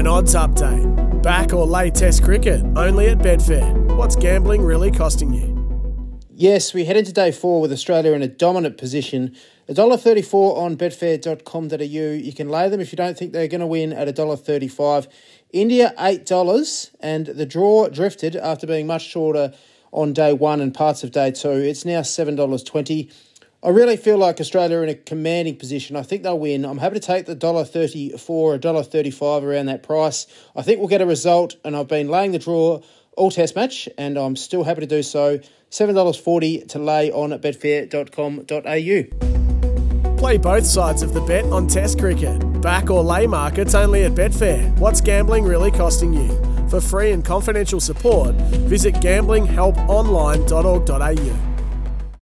An odds update. Back or lay test cricket, only at Betfair. What's gambling really costing you? Yes, we head into day four with Australia in a dominant position. $1.34 on betfair.com.au. You can lay them if you don't think they're going to win at $1.35. India, $8, and the draw drifted after being much shorter on day one and parts of day two. It's now $7.20. I really feel like Australia are in a commanding position. I think they'll win. I'm happy to take the dollar $1.34 or $1.35 around that price. I think we'll get a result, and I've been laying the draw all test match, and I'm still happy to do so. $7.40 to lay on at betfair.com.au. Play both sides of the bet on Test cricket. Back or lay markets only at Betfair. What's gambling really costing you? For free and confidential support, visit gamblinghelponline.org.au.